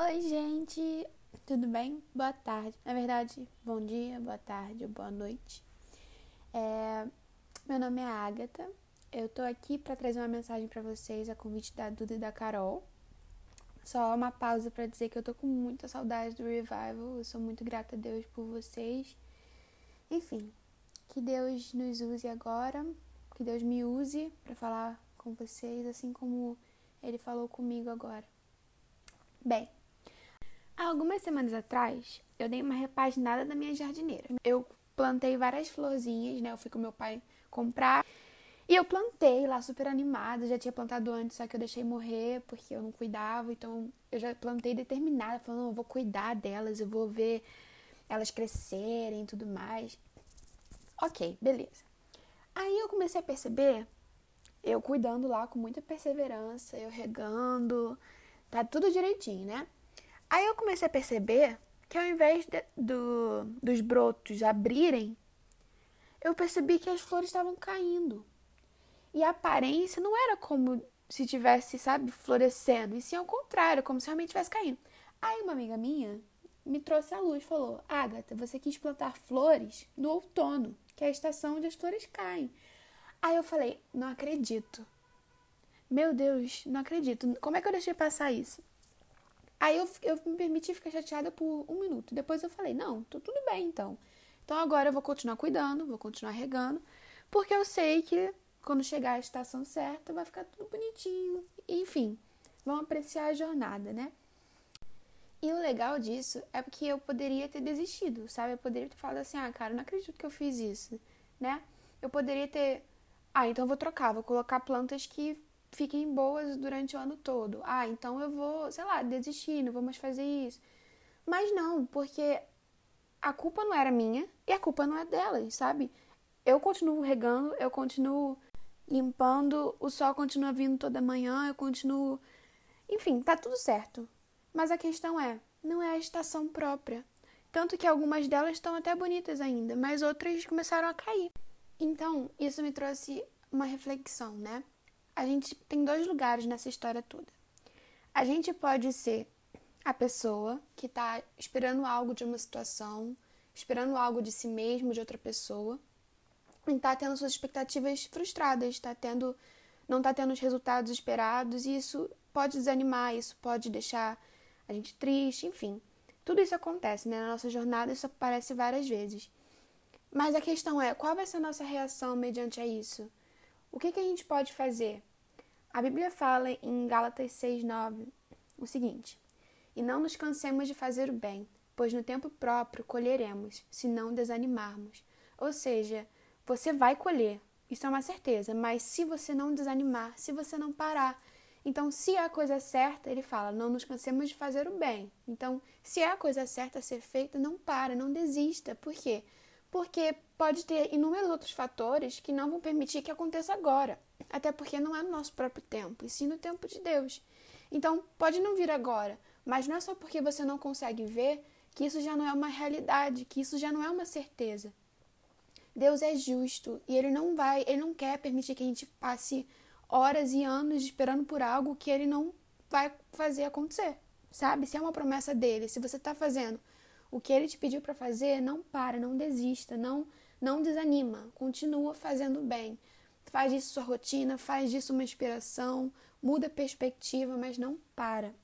Oi, gente, tudo bem? Boa tarde. Na verdade, bom dia, boa tarde ou boa noite. É... Meu nome é Agatha. Eu tô aqui para trazer uma mensagem para vocês a convite da Duda e da Carol. Só uma pausa para dizer que eu tô com muita saudade do revival. Eu sou muito grata a Deus por vocês. Enfim, que Deus nos use agora, que Deus me use para falar com vocês, assim como Ele falou comigo agora. Bem, Há algumas semanas atrás, eu dei uma repaginada da minha jardineira. Eu plantei várias florzinhas, né? Eu fui com meu pai comprar. E eu plantei lá super animada, já tinha plantado antes, só que eu deixei morrer porque eu não cuidava. Então eu já plantei determinada, falando, eu vou cuidar delas, eu vou ver elas crescerem e tudo mais. Ok, beleza. Aí eu comecei a perceber, eu cuidando lá com muita perseverança, eu regando, tá tudo direitinho, né? Aí eu comecei a perceber que ao invés de, do, dos brotos abrirem, eu percebi que as flores estavam caindo. E a aparência não era como se tivesse, sabe, florescendo, e sim ao contrário, como se realmente estivesse caindo. Aí uma amiga minha me trouxe a luz, falou: "Agatha, você quis plantar flores no outono, que é a estação onde as flores caem". Aí eu falei: "Não acredito. Meu Deus, não acredito. Como é que eu deixei passar isso?" Aí eu, eu me permiti ficar chateada por um minuto. Depois eu falei, não, tô tudo bem então. Então agora eu vou continuar cuidando, vou continuar regando, porque eu sei que quando chegar a estação certa vai ficar tudo bonitinho. Enfim, vamos apreciar a jornada, né? E o legal disso é porque eu poderia ter desistido, sabe? Eu poderia ter falado assim, ah, cara, não acredito que eu fiz isso, né? Eu poderia ter, ah, então eu vou trocar, vou colocar plantas que fiquem boas durante o ano todo. Ah, então eu vou, sei lá, desistir, não vou mais fazer isso. Mas não, porque a culpa não era minha e a culpa não é delas, sabe? Eu continuo regando, eu continuo limpando, o sol continua vindo toda manhã, eu continuo. Enfim, tá tudo certo. Mas a questão é, não é a estação própria. Tanto que algumas delas estão até bonitas ainda, mas outras começaram a cair. Então, isso me trouxe uma reflexão, né? A gente tem dois lugares nessa história toda. A gente pode ser a pessoa que está esperando algo de uma situação, esperando algo de si mesmo, de outra pessoa, e está tendo suas expectativas frustradas, está tendo, não está tendo os resultados esperados, e isso pode desanimar, isso pode deixar a gente triste, enfim. Tudo isso acontece, né? Na nossa jornada isso aparece várias vezes. Mas a questão é, qual vai ser a nossa reação mediante a isso? O que, que a gente pode fazer? A Bíblia fala em Gálatas 6,9 o seguinte: E não nos cansemos de fazer o bem, pois no tempo próprio colheremos, se não desanimarmos. Ou seja, você vai colher, isso é uma certeza, mas se você não desanimar, se você não parar. Então, se é a coisa certa, ele fala, não nos cansemos de fazer o bem. Então, se é a coisa certa a ser feita, não para, não desista. Por quê? Porque pode ter inúmeros outros fatores que não vão permitir que aconteça agora até porque não é no nosso próprio tempo, e sim no tempo de Deus. Então, pode não vir agora, mas não é só porque você não consegue ver que isso já não é uma realidade, que isso já não é uma certeza. Deus é justo e ele não vai, ele não quer permitir que a gente passe horas e anos esperando por algo que ele não vai fazer acontecer. Sabe? Se é uma promessa dele, se você está fazendo o que ele te pediu para fazer, não para, não desista, não não desanima, continua fazendo bem. Faz disso sua rotina, faz disso uma inspiração, muda a perspectiva, mas não para.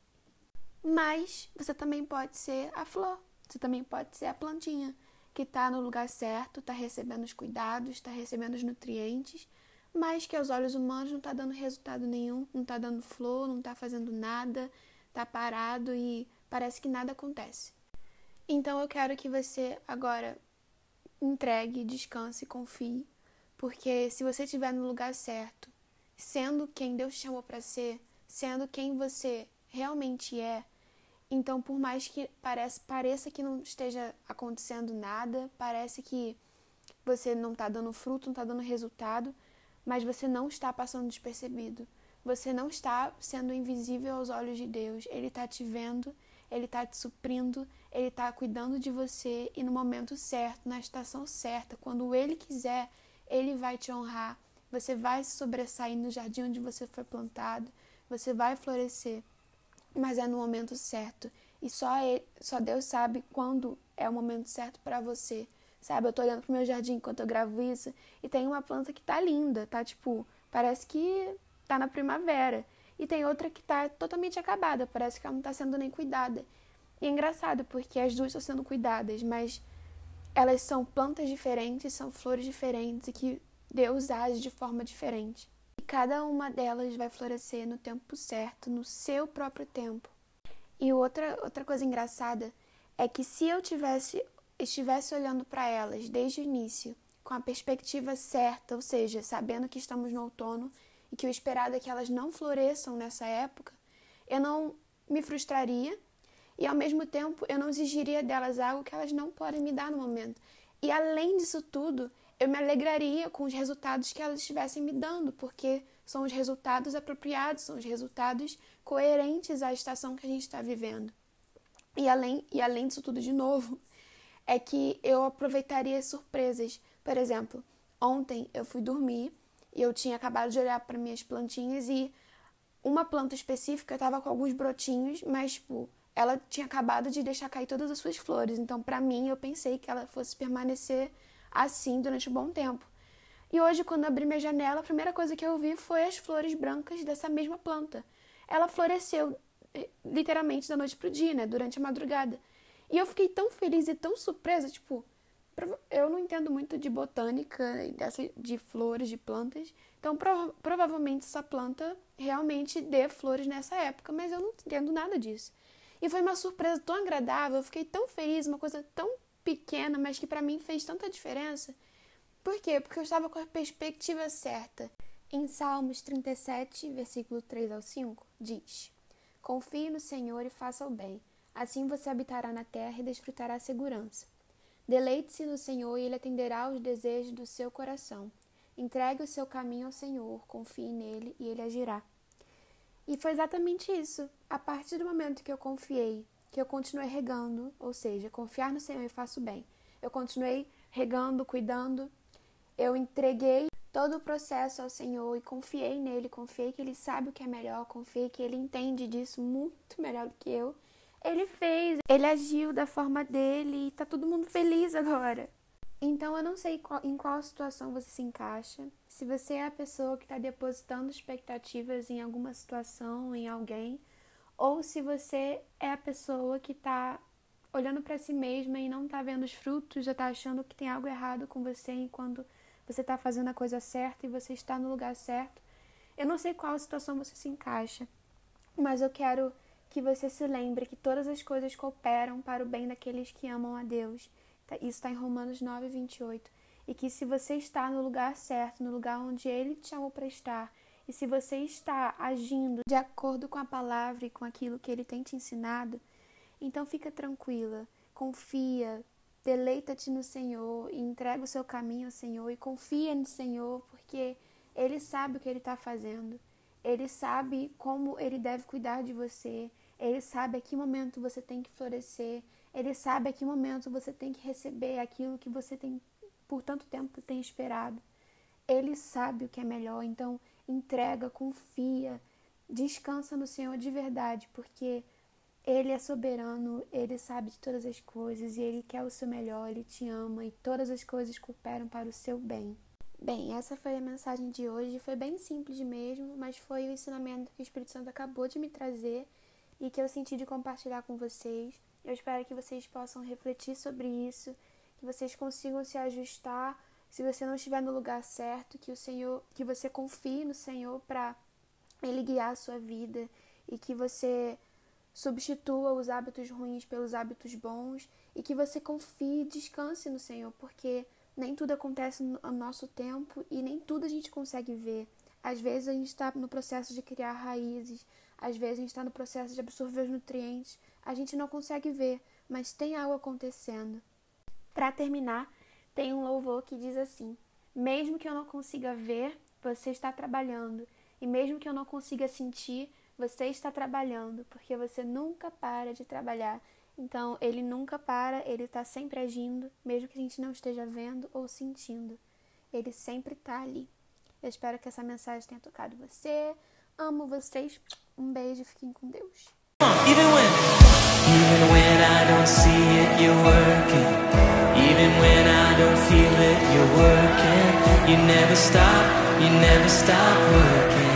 Mas você também pode ser a flor, você também pode ser a plantinha que está no lugar certo, está recebendo os cuidados, está recebendo os nutrientes, mas que aos olhos humanos não está dando resultado nenhum, não está dando flor, não está fazendo nada, está parado e parece que nada acontece. Então eu quero que você agora entregue, descanse, confie porque se você estiver no lugar certo, sendo quem Deus chamou para ser, sendo quem você realmente é, então por mais que pareça que não esteja acontecendo nada, parece que você não está dando fruto, não está dando resultado, mas você não está passando despercebido. Você não está sendo invisível aos olhos de Deus. Ele está te vendo, ele está te suprindo, ele está cuidando de você e no momento certo, na estação certa, quando ele quiser, ele vai te honrar, você vai se sobressair no jardim onde você foi plantado, você vai florescer, mas é no momento certo. E só, ele, só Deus sabe quando é o momento certo para você. Sabe, eu tô olhando pro meu jardim enquanto eu gravo isso e tem uma planta que tá linda, tá tipo, parece que tá na primavera. E tem outra que tá totalmente acabada, parece que ela não tá sendo nem cuidada. E é engraçado porque as duas estão sendo cuidadas, mas elas são plantas diferentes, são flores diferentes e que Deus age de forma diferente. E cada uma delas vai florescer no tempo certo, no seu próprio tempo. E outra, outra coisa engraçada é que se eu tivesse estivesse olhando para elas desde o início, com a perspectiva certa, ou seja, sabendo que estamos no outono e que o esperado é que elas não floresçam nessa época, eu não me frustraria e ao mesmo tempo eu não exigiria delas algo que elas não podem me dar no momento. E além disso tudo, eu me alegraria com os resultados que elas estivessem me dando, porque são os resultados apropriados, são os resultados coerentes à estação que a gente está vivendo. E além, e além disso tudo, de novo, é que eu aproveitaria as surpresas. Por exemplo, ontem eu fui dormir e eu tinha acabado de olhar para minhas plantinhas e uma planta específica estava com alguns brotinhos, mas tipo, ela tinha acabado de deixar cair todas as suas flores. Então, para mim, eu pensei que ela fosse permanecer assim durante um bom tempo. E hoje, quando abri minha janela, a primeira coisa que eu vi foi as flores brancas dessa mesma planta. Ela floresceu eh, literalmente da noite pro dia, né? Durante a madrugada. E eu fiquei tão feliz e tão surpresa, tipo, eu não entendo muito de botânica, dessa, de flores, de plantas. Então, prova provavelmente essa planta realmente dê flores nessa época, mas eu não entendo nada disso. E foi uma surpresa tão agradável, eu fiquei tão feliz, uma coisa tão pequena, mas que para mim fez tanta diferença. Por quê? Porque eu estava com a perspectiva certa. Em Salmos 37, versículo 3 ao 5, diz: Confie no Senhor e faça o bem. Assim você habitará na terra e desfrutará a segurança. Deleite-se no Senhor e ele atenderá aos desejos do seu coração. Entregue o seu caminho ao Senhor, confie nele e ele agirá. E foi exatamente isso. A partir do momento que eu confiei, que eu continuei regando, ou seja, confiar no Senhor e faço bem. Eu continuei regando, cuidando. Eu entreguei todo o processo ao Senhor e confiei nele, confiei que ele sabe o que é melhor, confiei que ele entende disso muito melhor do que eu ele fez, ele agiu da forma dele e tá todo mundo feliz agora. Então eu não sei em qual situação você se encaixa. Se você é a pessoa que está depositando expectativas em alguma situação, em alguém, ou se você é a pessoa que está olhando para si mesma e não está vendo os frutos, já está achando que tem algo errado com você enquanto você está fazendo a coisa certa e você está no lugar certo. Eu não sei qual situação você se encaixa, mas eu quero que você se lembre que todas as coisas cooperam para o bem daqueles que amam a Deus. Tá, isso está em Romanos 9, 28. E que se você está no lugar certo, no lugar onde Ele te chamou para estar, e se você está agindo de acordo com a palavra e com aquilo que Ele tem te ensinado, então fica tranquila, confia, deleita-te no Senhor e entrega o seu caminho ao Senhor e confia no Senhor, porque Ele sabe o que Ele está fazendo. Ele sabe como Ele deve cuidar de você. Ele sabe a que momento você tem que florescer. Ele sabe a que momento você tem que receber aquilo que você tem por tanto tempo tem esperado. Ele sabe o que é melhor, então entrega, confia, descansa no Senhor de verdade, porque ele é soberano, ele sabe de todas as coisas e ele quer o seu melhor, ele te ama e todas as coisas cooperam para o seu bem. Bem, essa foi a mensagem de hoje. Foi bem simples mesmo, mas foi o ensinamento que o Espírito Santo acabou de me trazer e que eu senti de compartilhar com vocês. Eu espero que vocês possam refletir sobre isso, que vocês consigam se ajustar se você não estiver no lugar certo, que o Senhor, que você confie no Senhor para ele guiar a sua vida e que você substitua os hábitos ruins pelos hábitos bons e que você confie e descanse no Senhor, porque nem tudo acontece no nosso tempo e nem tudo a gente consegue ver. Às vezes a gente está no processo de criar raízes, às vezes a gente está no processo de absorver os nutrientes, a gente não consegue ver, mas tem algo acontecendo. Para terminar, tem um louvor que diz assim: Mesmo que eu não consiga ver, você está trabalhando, e mesmo que eu não consiga sentir, você está trabalhando, porque você nunca para de trabalhar. Então, ele nunca para, ele está sempre agindo, mesmo que a gente não esteja vendo ou sentindo. Ele sempre está ali. Eu espero que essa mensagem tenha tocado você. Amo vocês. Um beijo, fiquem com Deus. Even when, I don't see it, you're working. Even when I don't feel it, you're working. You never stop, you never stop working.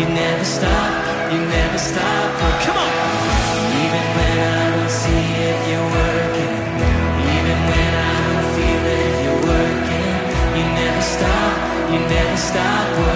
You never stop, you never stop working. Come on! Even when I don't see it, you're working. Even when I don't feel it, you're working. You never stop, you never stop working.